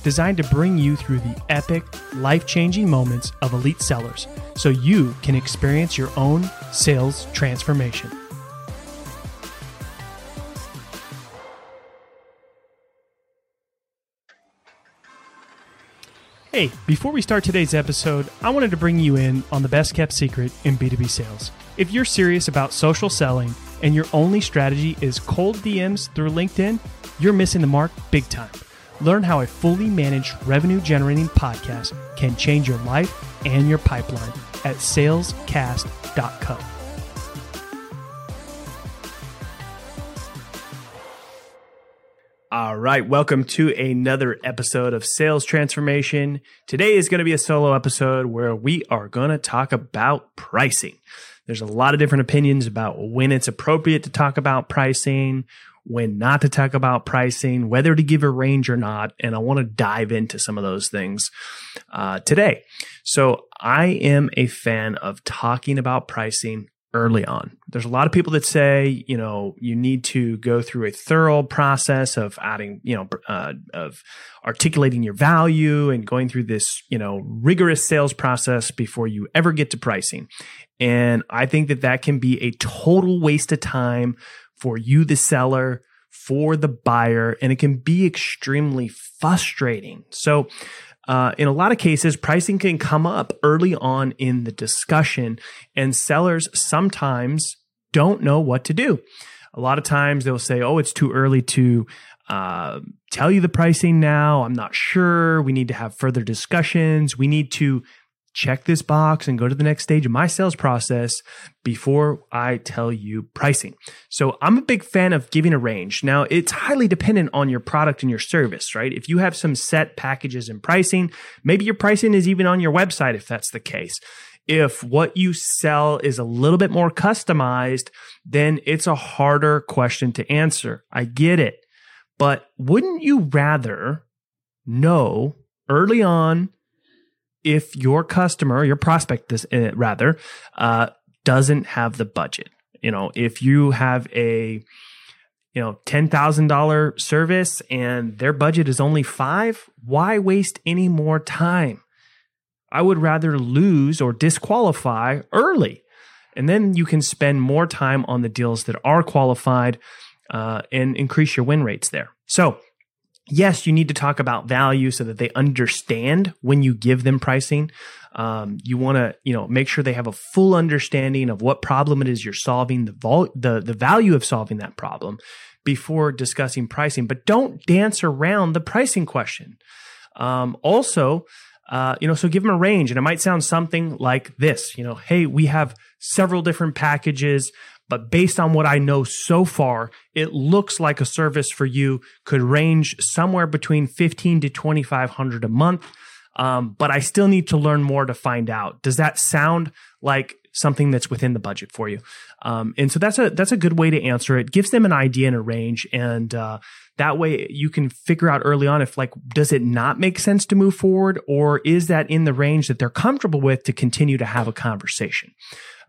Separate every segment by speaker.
Speaker 1: designed to bring you through the epic, life changing moments of elite sellers so you can experience your own sales transformation. Hey, before we start today's episode, I wanted to bring you in on the best kept secret in B2B sales. If you're serious about social selling and your only strategy is cold DMs through LinkedIn, you're missing the mark big time. Learn how a fully managed revenue generating podcast can change your life and your pipeline at salescast.co. All right, welcome to another episode of Sales Transformation. Today is going to be a solo episode where we are going to talk about pricing. There's a lot of different opinions about when it's appropriate to talk about pricing, when not to talk about pricing, whether to give a range or not. And I want to dive into some of those things uh, today. So I am a fan of talking about pricing early on. There's a lot of people that say, you know, you need to go through a thorough process of adding, you know, uh, of articulating your value and going through this, you know, rigorous sales process before you ever get to pricing. And I think that that can be a total waste of time for you, the seller, for the buyer, and it can be extremely frustrating. So, uh, in a lot of cases, pricing can come up early on in the discussion, and sellers sometimes don't know what to do. A lot of times they'll say, Oh, it's too early to uh, tell you the pricing now. I'm not sure. We need to have further discussions. We need to check this box and go to the next stage of my sales process before I tell you pricing. So I'm a big fan of giving a range. Now it's highly dependent on your product and your service, right? If you have some set packages and pricing, maybe your pricing is even on your website if that's the case. If what you sell is a little bit more customized, then it's a harder question to answer. I get it. But wouldn't you rather know early on if your customer, your prospect, this uh, rather, uh, doesn't have the budget. You know, if you have a you know ten thousand dollar service and their budget is only five, why waste any more time? I would rather lose or disqualify early, and then you can spend more time on the deals that are qualified uh, and increase your win rates there. So yes, you need to talk about value so that they understand when you give them pricing. Um, you want to, you know, make sure they have a full understanding of what problem it is you're solving, the vol- the the value of solving that problem before discussing pricing. But don't dance around the pricing question. Um, also, uh, you know, so give them a range, and it might sound something like this. You know, hey, we have several different packages. But based on what I know so far, it looks like a service for you could range somewhere between 15 to 2500 a month. Um, but I still need to learn more to find out. Does that sound like something that's within the budget for you? Um, and so that's a that's a good way to answer it. Gives them an idea and a range, and uh, that way you can figure out early on if like does it not make sense to move forward, or is that in the range that they're comfortable with to continue to have a conversation.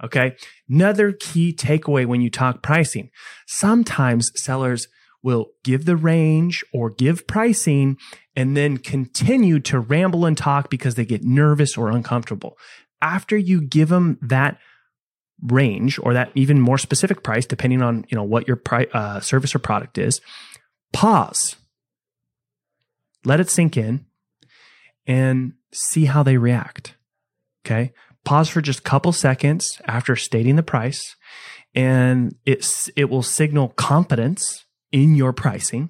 Speaker 1: Okay. Another key takeaway when you talk pricing. Sometimes sellers will give the range or give pricing and then continue to ramble and talk because they get nervous or uncomfortable. After you give them that range or that even more specific price, depending on, you know, what your pri- uh, service or product is, pause, let it sink in and see how they react. Okay pause for just a couple seconds after stating the price and it's, it will signal confidence in your pricing.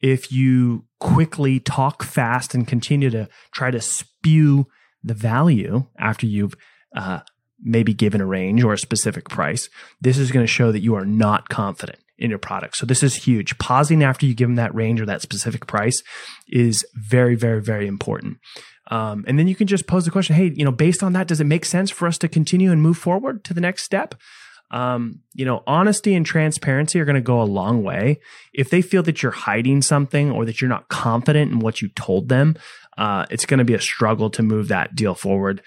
Speaker 1: If you quickly talk fast and continue to try to spew the value after you've uh, maybe given a range or a specific price, this is going to show that you are not confident in your product. So this is huge. Pausing after you give them that range or that specific price is very, very, very important. Um, and then you can just pose the question, hey, you know, based on that, does it make sense for us to continue and move forward to the next step? Um, you know, honesty and transparency are going to go a long way. If they feel that you're hiding something or that you're not confident in what you told them, uh, it's going to be a struggle to move that deal forward,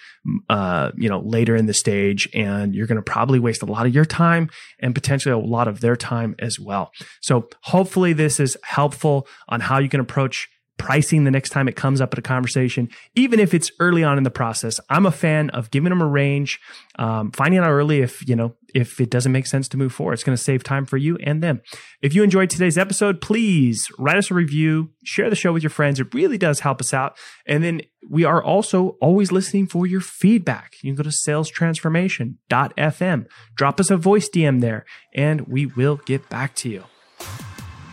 Speaker 1: uh, you know, later in the stage. And you're going to probably waste a lot of your time and potentially a lot of their time as well. So hopefully this is helpful on how you can approach pricing the next time it comes up at a conversation, even if it's early on in the process. I'm a fan of giving them a range, um, finding out early if, you know, if it doesn't make sense to move forward. It's going to save time for you and them. If you enjoyed today's episode, please write us a review, share the show with your friends. It really does help us out. And then we are also always listening for your feedback. You can go to salestransformation.fm, drop us a voice DM there, and we will get back to you.